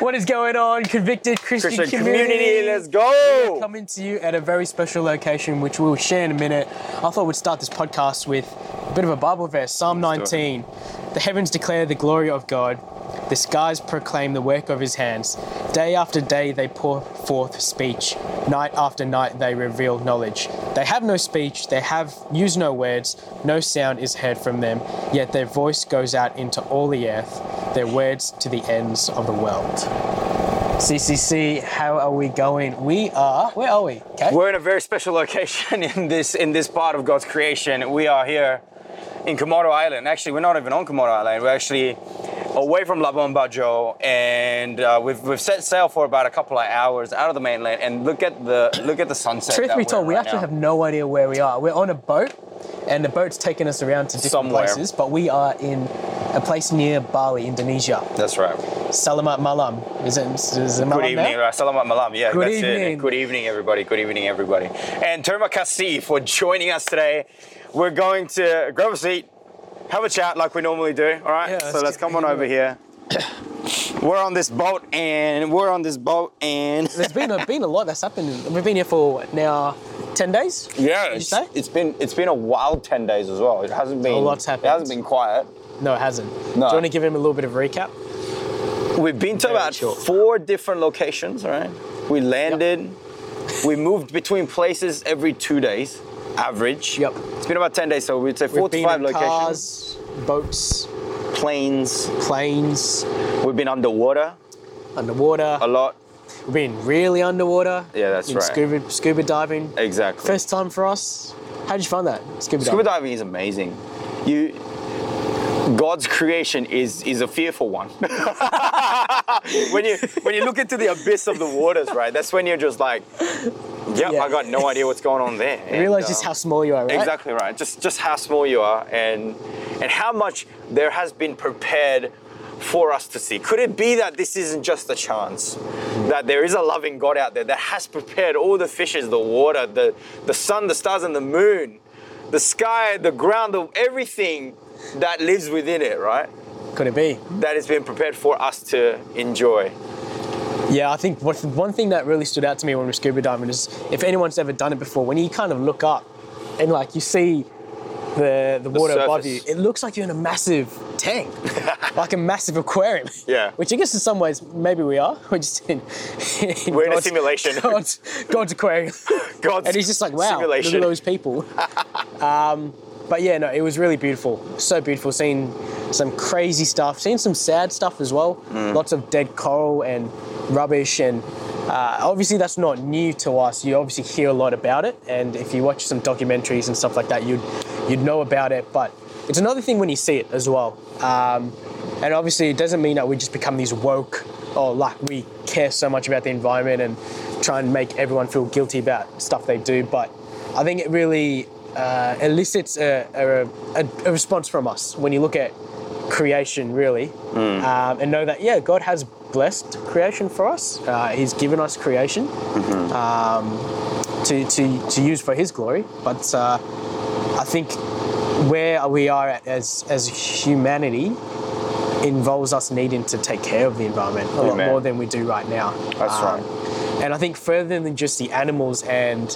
What is going on, convicted Christian, Christian community? community, let's go. We're coming to you at a very special location, which we'll share in a minute. I thought we'd start this podcast with a bit of a Bible verse, Psalm Let's 19. The heavens declare the glory of God. The skies proclaim the work of his hands. Day after day they pour forth speech. Night after night they reveal knowledge. They have no speech, they have use no words, no sound is heard from them, yet their voice goes out into all the earth, their words to the ends of the world. CCC, how are we going? We are, where are we? Okay. We're in a very special location in this in this part of God's creation. We are here in Komodo Island. Actually, we're not even on Komodo Island. We're actually away from Labuan Bajo, and uh, we've, we've set sail for about a couple of hours out of the mainland. And look at the look at the sunset. Truth be told, we right actually now. have no idea where we are. We're on a boat, and the boat's taking us around to different Somewhere. places, but we are in a place near Bali, Indonesia. That's right. Salamat Malam. Is it, is it Malam Good evening. now? Uh, Salamat malam. Yeah, Good that's evening. it. Good evening, everybody. Good evening, everybody. And terima kasih for joining us today. We're going to grab a seat, have a chat like we normally do. All right. Yeah, so let's let's come on over here. We're on this boat, and we're on this boat, and There's been a, been a lot that's happened. We've been here for what, now 10 days? yeah, it's, it's been it's been a wild ten days as well. It hasn't been a lot's happened. It hasn't been quiet. No, it hasn't. No. Do you want to give him a little bit of recap? We've been to Very about short. four different locations, right? We landed, we moved between places every two days, average. Yep. It's been about 10 days, so we'd say four We've to been five in locations. cars, boats, Planes. planes, We've been underwater underwater. a lot. We've been really underwater. Yeah, that's Been right. Scuba, scuba diving. Exactly. First time for us. How did you find that? Scuba, Scuba diving. diving is amazing. You God's creation is is a fearful one. when you when you look into the abyss of the waters, right? That's when you're just like, yep, Yeah. I got no idea what's going on there. You realize And, just um, how small you are, right? Exactly right. Just just how small you are and and how much there has been prepared for us to see. Could it be that this isn't just a chance? That there is a loving God out there that has prepared all the fishes, the water, the, the sun, the stars, and the moon, the sky, the ground, the, everything that lives within it, right? Could it be? That has been prepared for us to enjoy. Yeah, I think what, one thing that really stood out to me when we were scuba diving is if anyone's ever done it before, when you kind of look up and like you see the the water above you, it looks like you're in a massive tank, like a massive aquarium. Yeah. Which I guess in some ways maybe we are. We're just in. in We're in a simulation. God's, God's aquarium. God's and he's just like, wow, simulation. look at those people. um, but yeah, no, it was really beautiful. So beautiful. Seeing some crazy stuff, seeing some sad stuff as well. Mm. Lots of dead coral and rubbish. And uh, obviously, that's not new to us. You obviously hear a lot about it. And if you watch some documentaries and stuff like that, you'd, you'd know about it. But it's another thing when you see it as well. Um, and obviously, it doesn't mean that we just become these woke or like we care so much about the environment and try and make everyone feel guilty about stuff they do. But I think it really uh, elicits a, a, a, a response from us when you look at creation, really, um, and know that, yeah, God has blessed creation for us. Uh, he's given us creation um, to, to, to use for His glory. But uh, I think where we are at as, as humanity involves us needing to take care of the environment a lot Amen. more than we do right now. That's right. And I think further than just the animals and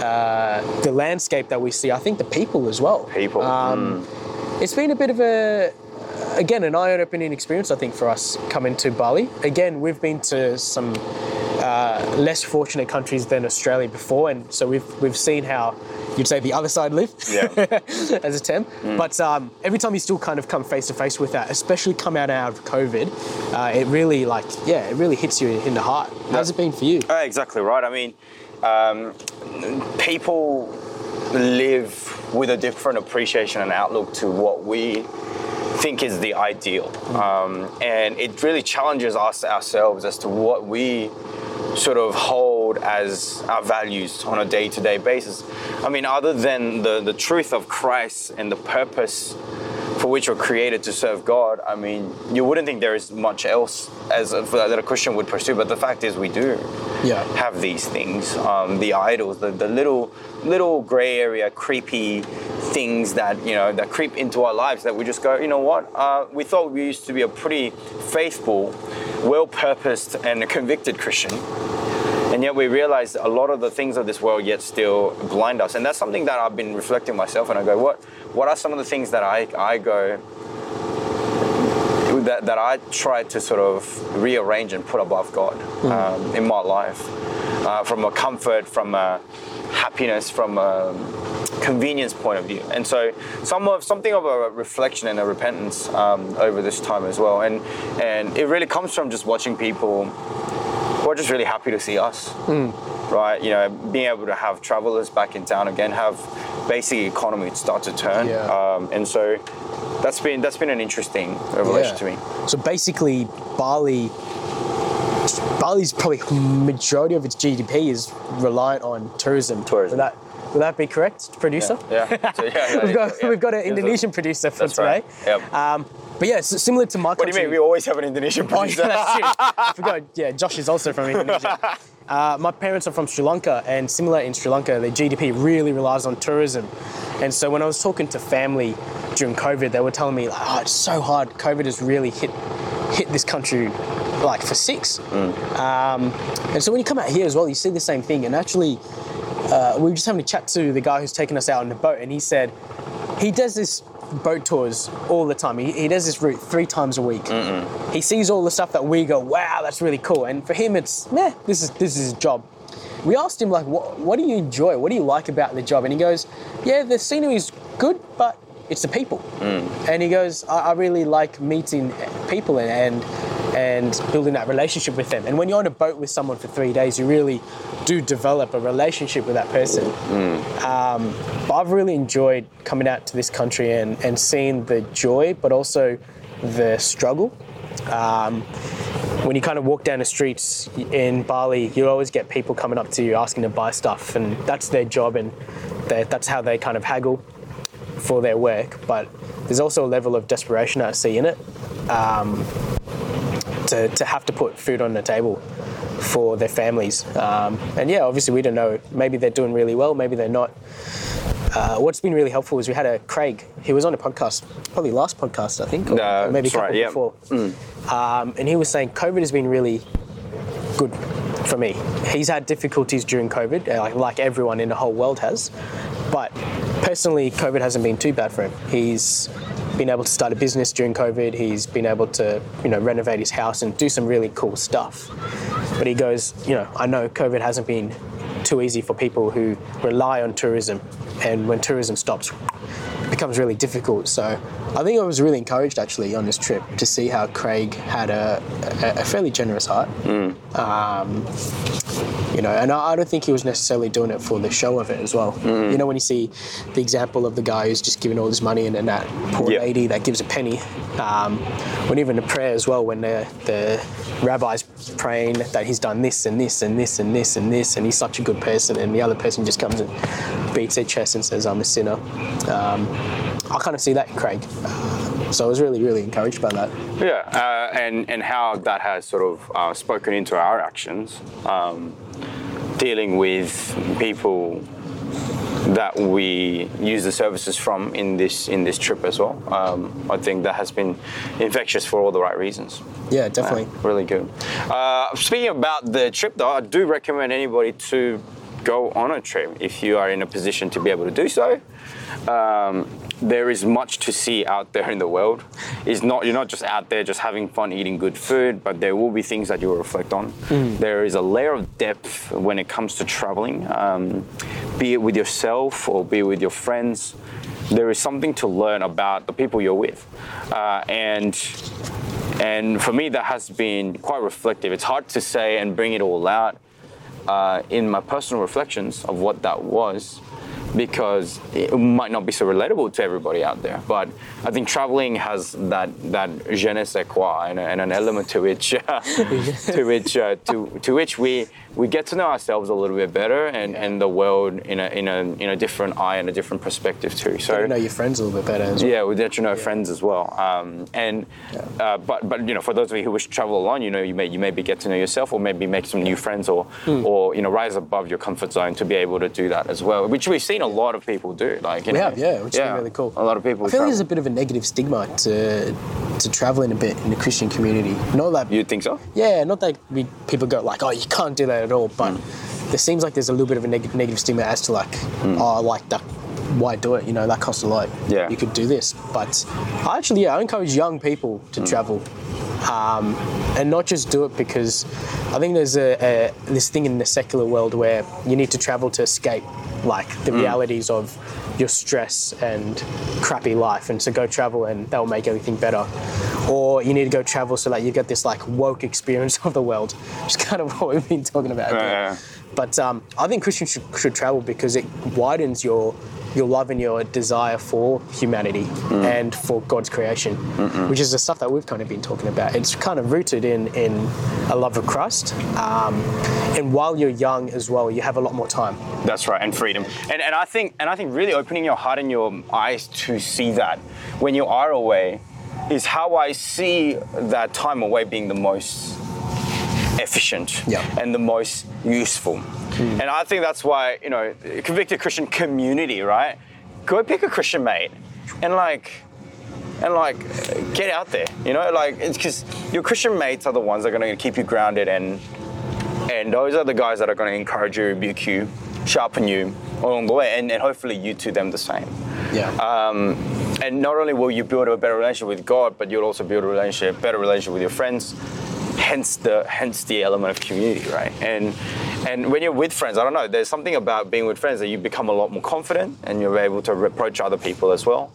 uh, the landscape that we see, I think the people as well. People. Um, It's been a bit of a, again, an eye-opening experience, I think, for us coming to Bali. Again, we've been to some uh, less fortunate countries than Australia before, and so we've we've seen how you'd say the other side live, Yeah. as a term. But um, every time you still kind of come face to face with that, especially come out of COVID, uh, it really like yeah, it really hits you in the heart. How's it been for you? Uh, exactly right. I mean, um, people live with a different appreciation and outlook to what we think is the ideal. Um, and it really challenges us ourselves as to what we sort of hold as our values on a day to day basis. I mean, other than the, the truth of Christ and the purpose for which we're created to serve God, I mean, you wouldn't think there is much else as a, that a Christian would pursue, but the fact is we do Yeah. have these things, um, the idols, the, the little little gray area, creepy things that you know that creep into our lives that we just go, you know what? Uh, we thought we used to be a pretty faithful, well-purposed, and convicted Christian, and yet we realize a lot of the things of this world yet still blind us, and that's something that I've been reflecting myself, and I go, what? What are some of the things that I I go that, that I try to sort of rearrange and put above God um, in my life, uh, from a comfort, from a happiness, from a convenience point of view. And so, some of something of a reflection and a repentance um, over this time as well. And and it really comes from just watching people who are just really happy to see us. Right, you know, being able to have travelers back in town again, have basic economy start to turn, Yeah. um, and so that's been that's been an interesting revelation Yeah. to me. So basically, Bali, Bali's probably majority of its GDP is reliant on tourism. Tourism. That, would that be correct, producer? Yeah, So, yeah, yeah, we've got yeah. we've got an Indonesian producer for That's today. right. Yep. Um, but yeah, so similar to my What do you mean? We always have an Indonesian producer. Oh, yeah, producer. that's true. I forgot. Yeah, Josh is also from Indonesia. Uh, my parents are from Sri Lanka, and similar in Sri Lanka, the GDP really relies on tourism. And so when I was talking to family during COVID, they were telling me, like, "Oh, it's so hard. COVID has really hit hit this country like for six." Um, and so when you come out here as well, you see the same thing. And actually, uh, we were just having a chat to the guy who's taking us out on the boat, and he said he does this boat tours all the time. He, he does this route three times a week. He sees all the stuff that we go, wow, that's really cool. And for him, it's meh. This is this is his job. We asked him like, what what do you enjoy? What do you like about the job? And he goes, yeah, the scenery is good, but it's the people. And he goes, I, I really like meeting people and, and and building that relationship with them. And when you're on a boat with someone for three days, you really do develop a relationship with that person. Um, but I've really enjoyed coming out to this country and, and seeing the joy, but also the struggle. Um, when you kind of walk down the streets in Bali, you always get people coming up to you asking to buy stuff, and that's their job, and that's how they kind of haggle for their work. But there's also a level of desperation I see in it um, to, to have to put food on the table for their families. Um, and yeah, obviously, we don't know. Maybe they're doing really well, maybe they're not. Uh, what's been really helpful is we had a Craig. He was on a podcast, probably last podcast, I think, or No, maybe a couple right, yeah. before. Um, and he was saying COVID has been really good for me. He's had difficulties during COVID, uh, like, like everyone in the whole world has. But personally, COVID hasn't been too bad for him. He's been able to start a business during COVID. He's been able to, you know, renovate his house and do some really cool stuff. But he goes, you know, I know COVID hasn't been too easy for people who rely on tourism, and when tourism stops, becomes really difficult. So I think I was really encouraged actually on this trip to see how Craig had a, a, a fairly generous heart. Um, you know, and I, I don't think he was necessarily doing it for the show of it as well. You know, when you see the example of the guy who's just giving all this money and then that poor Yeah. lady that gives a penny, um, when even the prayer as well, when the, the rabbi's praying that he's done this and this and this and this and this, and he's such a good person, and the other person just comes and beats their chest and says, I'm a sinner. Um, I kind of see that in Craig. So I was really, really encouraged by that. Yeah, uh, and and how that has sort of uh, spoken into our actions, um, dealing with people that we use the services from in this in this trip as well. Um, I think that has been infectious for all the right reasons. Yeah, definitely. Really good. Uh, speaking about the trip, though, I do recommend anybody to go on a trip if you are in a position to be able to do so. Um, there is much to see out there in the world. It's not you're not just out there just having fun eating good food, but there will be things that you will reflect on. There is a layer of depth when it comes to traveling, um, be it with yourself or be it with your friends. There is something to learn about the people you're with, uh, and and for me, that has been quite reflective. It's hard to say and bring it all out uh, in my personal reflections of what that was because it might not be so relatable to everybody out there. But I think traveling has that that je ne sais quoi and, and an element to which to which uh, to to which we we get to know ourselves a little bit better and, and the world in a in a in a different eye and a different perspective too. So you know your friends a little bit better as well. yeah, we get to know friends as well. Um, and uh, but but you know, for those of you who wish to travel alone, you know, you may you maybe get to know yourself, or maybe make some new friends, or or you know, rise above your comfort zone to be able to do that as well, which we've seen a lot of people do. Like you We know, have, yeah, which has been really cool. A lot of people. I feel like there's a bit of a negative stigma to to traveling a bit in the Christian community. Not that You think so? Yeah, not that we, people go like, oh, you can't do that at all, but Mm. there seems like there's a little bit of a neg- negative stigma as to like, oh, like that, why do it? You know, that costs a lot. Yeah. You could do this. But I actually, yeah, I encourage young people to Mm. travel. Um, and not just do it because I think there's a, a this thing in the secular world where you need to travel to escape like the Mm. realities of your stress and crappy life and so go travel and that will make everything better or you need to go travel so that you get this like woke experience of the world which is kind of what we've been talking about Yeah, yeah. but um, I think Christians should, should travel because it widens your your love and your desire for humanity Mm. and for God's creation, which is the stuff that we've kind of been talking about. It's kind of rooted in in a love of Christ, um, and while you're young as well, you have a lot more time. That's right, and freedom. And and I think and I think really opening your heart and your eyes to see that when you are away is how I see that time away being the most efficient Yeah. and the most useful. And I think that's why, you know, convicted Christian community, right? Go pick a Christian mate and like and like get out there, you know, like it's because your Christian mates are the ones that are going to keep you grounded and and those are the guys that are going to encourage you, rebuke you, sharpen you along the way, and, and hopefully you to them the same. Yeah. Um, and not only will you build a better relationship with God, but you'll also build a relationship, better relationship with your friends. Hence the hence the element of community, right? And and when you're with friends, I don't know. There's something about being with friends that you become a lot more confident, and you're able to approach other people as well.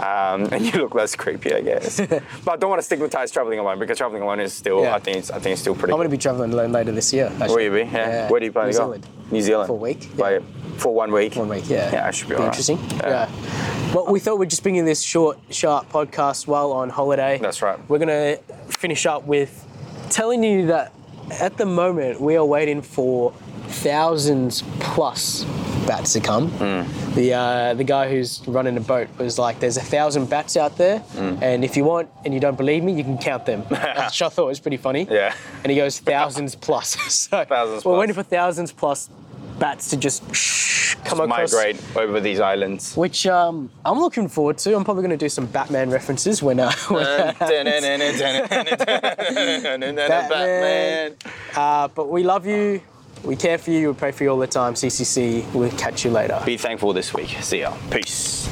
Um, and you look less creepy, I guess. but I don't want to stigmatize traveling alone because traveling alone is still, Yeah. I think, it's, I think it's still pretty. I'm going to be traveling alone later this year. Where Actually. you be? Yeah. Yeah. Where do you plan New to go? Zealand. New Zealand. For a week, By- for one week. One week, yeah. Yeah, it should be Be interesting. Yeah. Yeah. Well, we thought we'd just bring in this short, sharp podcast while on holiday. That's right. We're gonna finish up with telling you that at the moment we are waiting for thousands plus bats to come. Hmm. The uh, the guy who's running the boat was like, "There's a thousand bats out there, Hmm. and if you want and you don't believe me, you can count them." Which I thought was pretty funny. Yeah. And he goes, thousands plus. so Thousands we're plus. waiting for thousands plus bats to just come across Migrate over these islands. which um, I'm looking forward to. I'm probably going to do some Batman references when, uh, when. Batman. uh, but we love you. We care for you. We pray for you all the time. CCC. We'll catch you later. Be thankful this week. See ya. Peace.